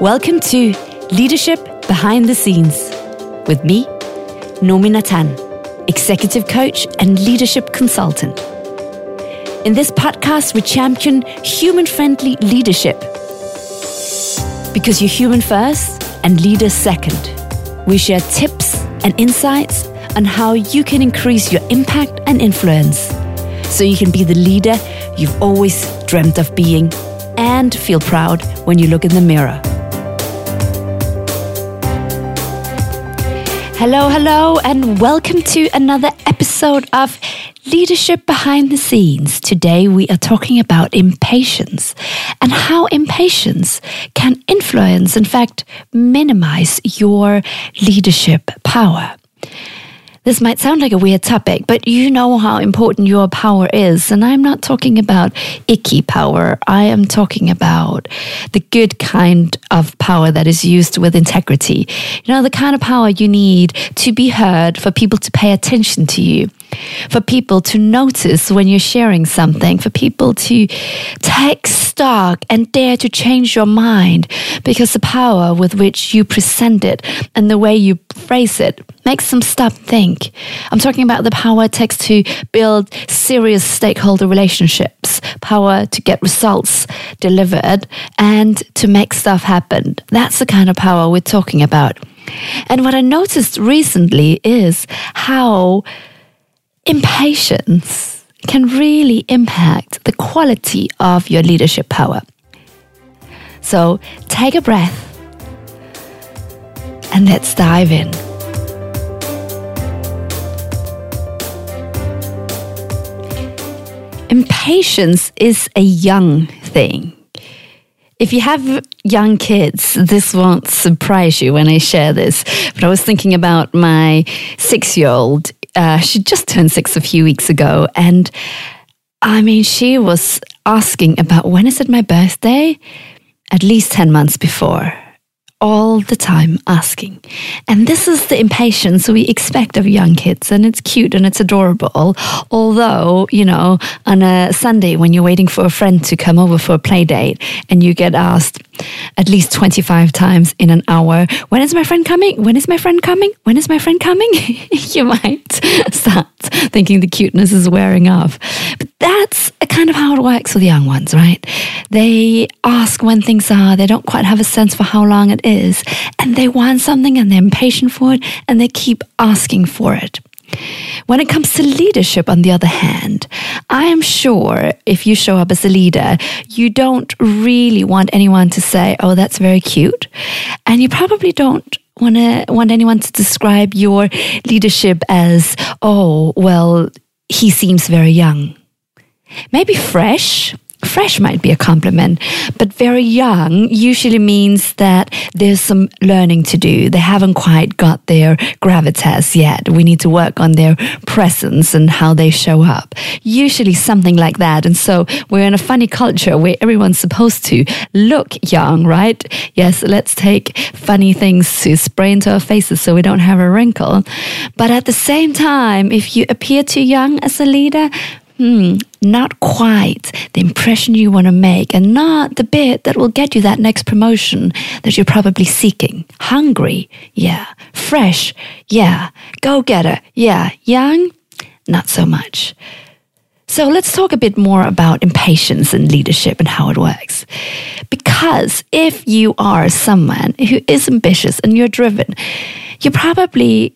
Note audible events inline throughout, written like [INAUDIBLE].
Welcome to Leadership Behind the Scenes with me, Nomi Natan, executive coach and leadership consultant. In this podcast, we champion human friendly leadership because you're human first and leader second. We share tips and insights on how you can increase your impact and influence so you can be the leader you've always dreamt of being and feel proud when you look in the mirror. Hello, hello, and welcome to another episode of Leadership Behind the Scenes. Today we are talking about impatience and how impatience can influence, in fact, minimize your leadership power. This might sound like a weird topic, but you know how important your power is. And I'm not talking about icky power. I am talking about the good kind of power that is used with integrity. You know, the kind of power you need to be heard, for people to pay attention to you for people to notice when you're sharing something, for people to take stock and dare to change your mind because the power with which you present it and the way you phrase it makes them stop think. I'm talking about the power it takes to build serious stakeholder relationships, power to get results delivered and to make stuff happen. That's the kind of power we're talking about. And what I noticed recently is how impatience can really impact the quality of your leadership power. So take a breath and let's dive in. Impatience is a young thing. If you have young kids, this won't surprise you when I share this. But I was thinking about my six year old uh, she just turned six a few weeks ago. And I mean, she was asking about when is it my birthday? At least 10 months before all the time asking. And this is the impatience we expect of young kids, and it's cute and it's adorable. Although, you know, on a Sunday when you're waiting for a friend to come over for a play date and you get asked at least 25 times in an hour, when is my friend coming? When is my friend coming? When is my friend coming? [LAUGHS] you might [LAUGHS] start thinking the cuteness is wearing off. But that's kind of how it works with the young ones, right? They ask when things are, they don't quite have a sense for how long it is, and they want something and they're impatient for it and they keep asking for it. When it comes to leadership, on the other hand, I am sure if you show up as a leader, you don't really want anyone to say, oh, that's very cute. And you probably don't want to want anyone to describe your leadership as, oh, well, he seems very young. Maybe fresh, fresh might be a compliment, but very young usually means that there's some learning to do. They haven't quite got their gravitas yet. We need to work on their presence and how they show up. Usually something like that. And so we're in a funny culture where everyone's supposed to look young, right? Yes, let's take funny things to spray into our faces so we don't have a wrinkle. But at the same time, if you appear too young as a leader, hmm, not quite the impression you want to make and not the bit that will get you that next promotion that you're probably seeking. Hungry, yeah. Fresh, yeah. Go getter, yeah. Young, not so much. So let's talk a bit more about impatience and leadership and how it works. Because if you are someone who is ambitious and you're driven, you probably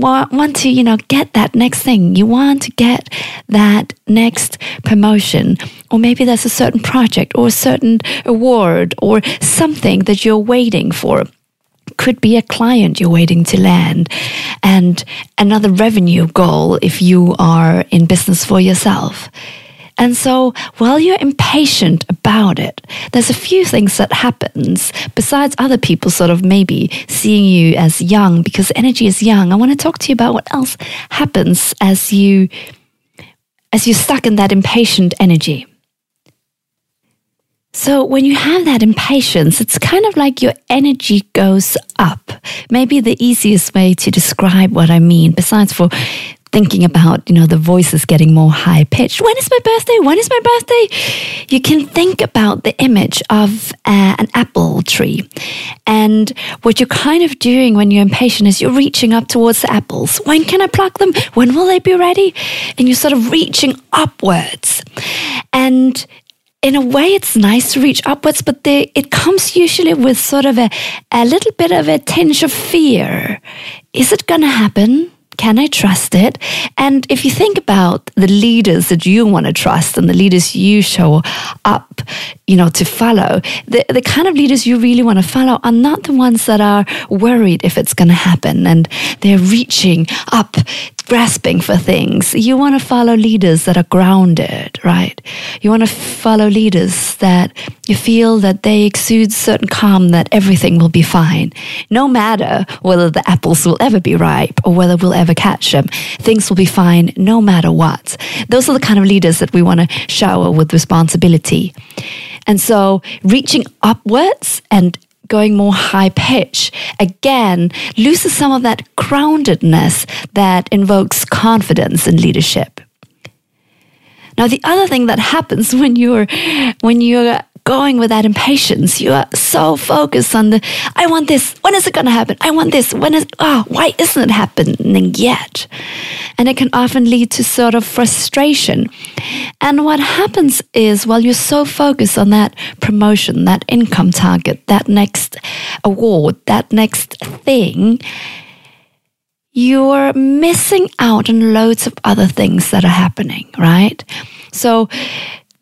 want, want to, you know, get that next thing. You want to get that next promotion. Or maybe there's a certain project or a certain award or something that you're waiting for. Could be a client you're waiting to land and another revenue goal if you are in business for yourself. And so while you're impatient about it, there's a few things that happens besides other people sort of maybe seeing you as young because energy is young. I want to talk to you about what else happens as you as you're stuck in that impatient energy. So, when you have that impatience, it's kind of like your energy goes up. Maybe the easiest way to describe what I mean, besides for thinking about, you know, the voices getting more high pitched. When is my birthday? When is my birthday? You can think about the image of uh, an apple tree. And what you're kind of doing when you're impatient is you're reaching up towards the apples. When can I pluck them? When will they be ready? And you're sort of reaching upwards. And in a way, it's nice to reach upwards, but it comes usually with sort of a, a little bit of a tinge of fear. Is it going to happen? Can I trust it? And if you think about the leaders that you want to trust and the leaders you show up, you know, to follow, the, the kind of leaders you really want to follow are not the ones that are worried if it's going to happen and they're reaching up, grasping for things. You want to follow leaders that are grounded, right? You want to follow leaders that you feel that they exude certain calm that everything will be fine. No matter whether the apples will ever be ripe or whether we'll ever catch them, things will be fine no matter what. Those are the kind of leaders that we want to shower with responsibility. And so reaching upwards and going more high pitch again loses some of that groundedness that invokes confidence in leadership. Now, the other thing that happens [LAUGHS] when you're when you're going with that impatience. You are so focused on the, I want this. When is it going to happen? I want this. When is, oh, why isn't it happening yet? And it can often lead to sort of frustration. And what happens is, while you're so focused on that promotion, that income target, that next award, that next thing, you're missing out on loads of other things that are happening, right? So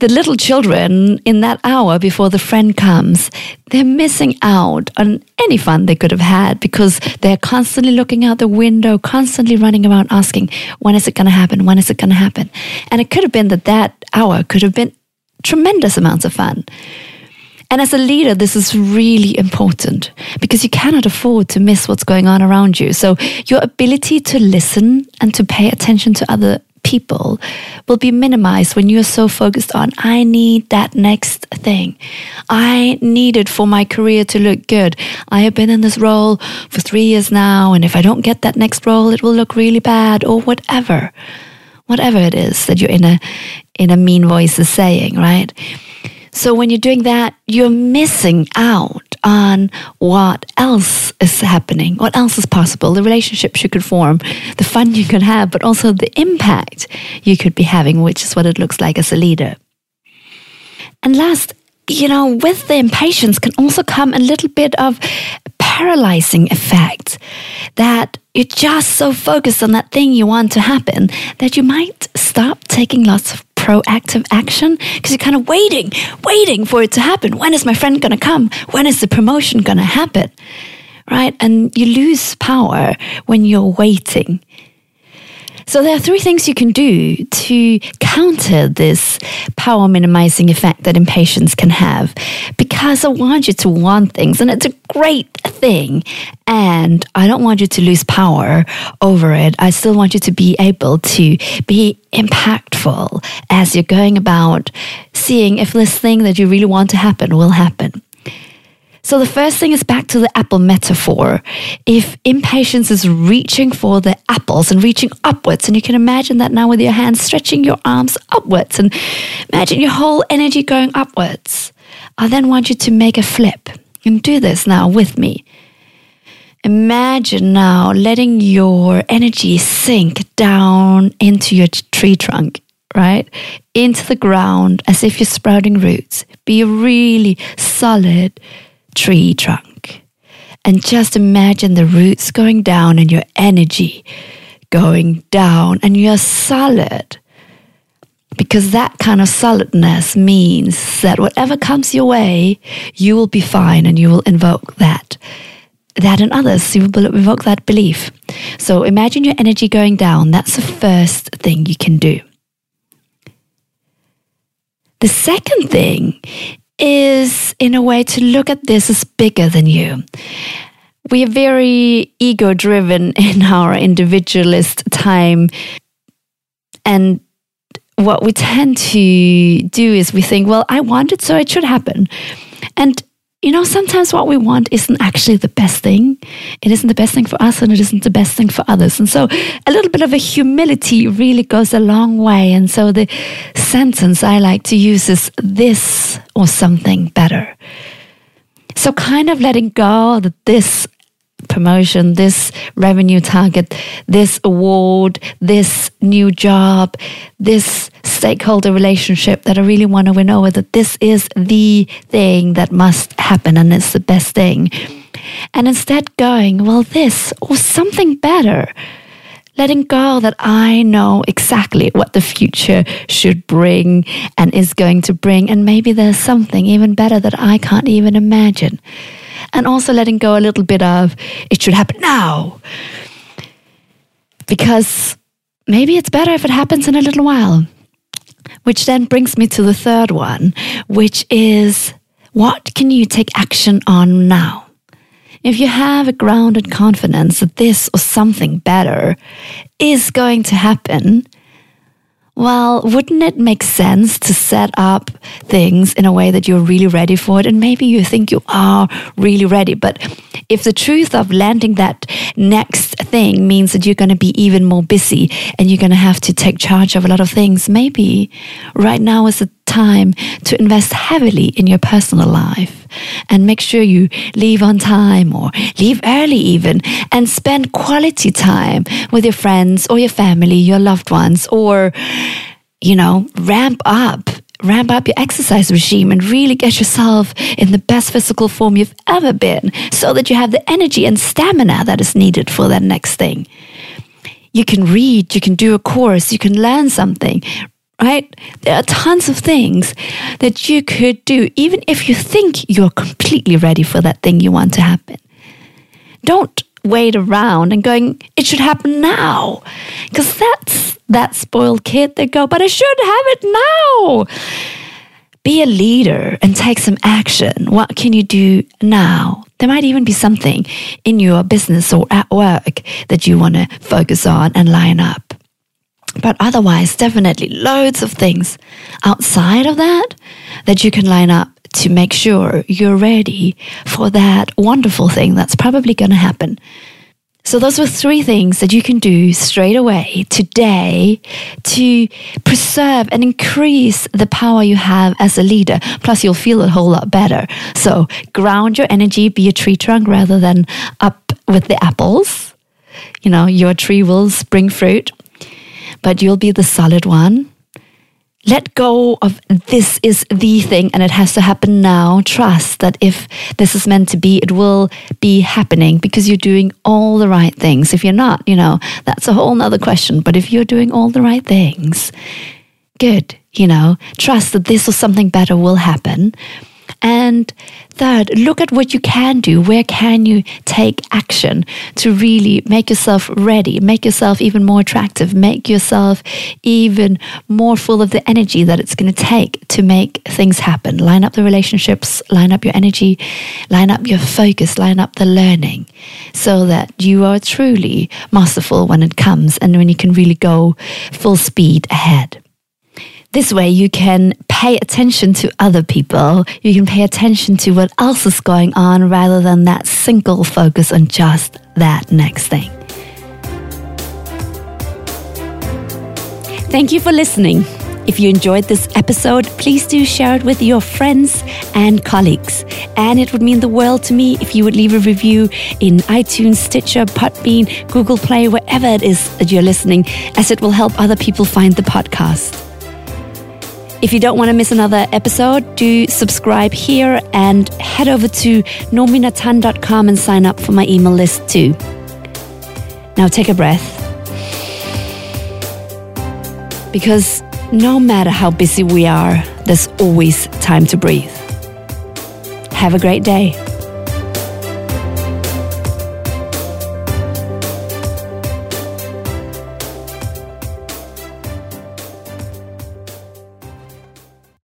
the little children in that hour before the friend comes, they're missing out on any fun they could have had because they're constantly looking out the window, constantly running around asking, when is it going to happen? When is it going to happen? And it could have been that that hour could have been tremendous amounts of fun. And as a leader, this is really important because you cannot afford to miss what's going on around you. So, your ability to listen and to pay attention to other people will be minimized when you're so focused on, I need that next thing. I need it for my career to look good. I have been in this role for three years now, and if I don't get that next role, it will look really bad, or whatever. Whatever it is that you're in a in a mean voice is saying, right? So when you're doing that, you're missing out on what else is happening, what else is possible, the relationships you could form, the fun you could have, but also the impact you could be having, which is what it looks like as a leader. And last, you know, with the impatience can also come a little bit of paralyzing effect that you're just so focused on that thing you want to happen that you might stop taking lots of proactive action because you're kind of waiting, waiting for it to happen. When is my friend going to come? When is the promotion going to happen? Right? And you lose power when you're waiting. So there are three things you can do to counter this power minimizing effect that impatience can have. Because I want you to want things, and it's a great thing. And I don't want you to lose power over it. I still want you to be able to be impactful as you're going about seeing if this thing that you really want to happen will happen. So the first thing is back to the apple metaphor. If impatience is reaching for the apples and reaching upwards, and you can imagine that now with your hands stretching your arms upwards and imagine your whole energy going upwards. I then want you to make a flip and do this now with me. Imagine now letting your energy sink down into your tree trunk, right? Into the ground as if you're sprouting roots. Be really solid tree trunk. And just imagine the roots going down and your energy going down, and you're solid. Because that kind of solidness means that whatever comes your way, you will be fine and you will invoke that. That and others, you will invoke that belief. So imagine your energy going down. That's the first thing you can do. The second thing is, in a way, to look at this as bigger than you. We are very ego driven [LAUGHS] in our individualist time. And what we tend to do is we think, well, I want it, so it should happen. And you know, sometimes what we want isn't actually the best thing. It isn't the best thing for us and it isn't the best thing for others. And so a little bit of a humility really goes a long way. And so the sentence I like to use is this or something better. So kind of letting go that this promotion, this revenue target, this award, this new job, this stakeholder relationship that I really want to win over, that this is the thing that must happen and it's the best thing. And instead going, well, this or something better. Letting go that I know exactly what the future should bring and is going to bring. And maybe there's something even better that I can't even imagine and also letting go a little bit of it should happen now. Because maybe it's better if it happens in a little while. Which then brings me to the third one, which is what can you take action on now? If you have a grounded confidence that this or something better is going to happen, well, wouldn't it make sense to set up things in a way that you're really ready for it? And maybe you think you are really ready, but if the truth of landing that next thing means that you're going to be even more busy and you're going to have to take charge of a lot of things, maybe right now is the time to invest heavily in your personal life and make sure you leave on time or leave early even and spend quality time with your friends or your family, your loved ones, or, you know, ramp up ramp up your exercise regime and really get yourself in the best physical form you've ever been so that you have the energy and stamina that is needed for that next thing. You can read, you can do a course, you can learn something, right? There are tons of things that you could do, even if you think you're completely ready for that thing you want to happen. Don't wait around and going, it should happen now. Because that's that spoiled kid that go, but I should have it now. Be a leader and take some action. What can you do now? There might even be something in your business or at work that you want to focus on and line up. But otherwise, definitely loads of things outside of that that you can line up to make sure you're ready for that wonderful thing that's probably going to happen. So, those were three things that you can do straight away today to preserve and increase the power you have as a leader. Plus, you'll feel a whole lot better. So, ground your energy, be a tree trunk rather than up with the apples. You know, your tree will spring fruit but you'll be the solid one. Let go of this is the thing and it has to happen now. Trust that if this is meant to be, it will be happening because you're doing all the right things. If you're not, you know, that's a whole nother question. But if you're doing all the right things, good, you know, trust that this or something better will happen. And third, look at what you can do. Where can you take action to really make yourself ready, make yourself even more attractive, make yourself even more full of the energy that it's going to take to make things happen? Line up the relationships, line up your energy, line up your focus, line up the learning so that you are truly masterful when it comes and when you can really go full speed ahead. This way, you can pay attention to other people. You can pay attention to what else is going on rather than that single focus on just that next thing. Thank you for listening. If you enjoyed this episode, please do share it with your friends and colleagues. And it would mean the world to me if you would leave a review in iTunes, Stitcher, Podbean, Google Play, wherever it is that you're listening, as it will help other people find the podcast. If you don't want to miss another episode, do subscribe here and head over to norminatan.com and sign up for my email list too. Now take a breath. Because no matter how busy we are, there's always time to breathe. Have a great day.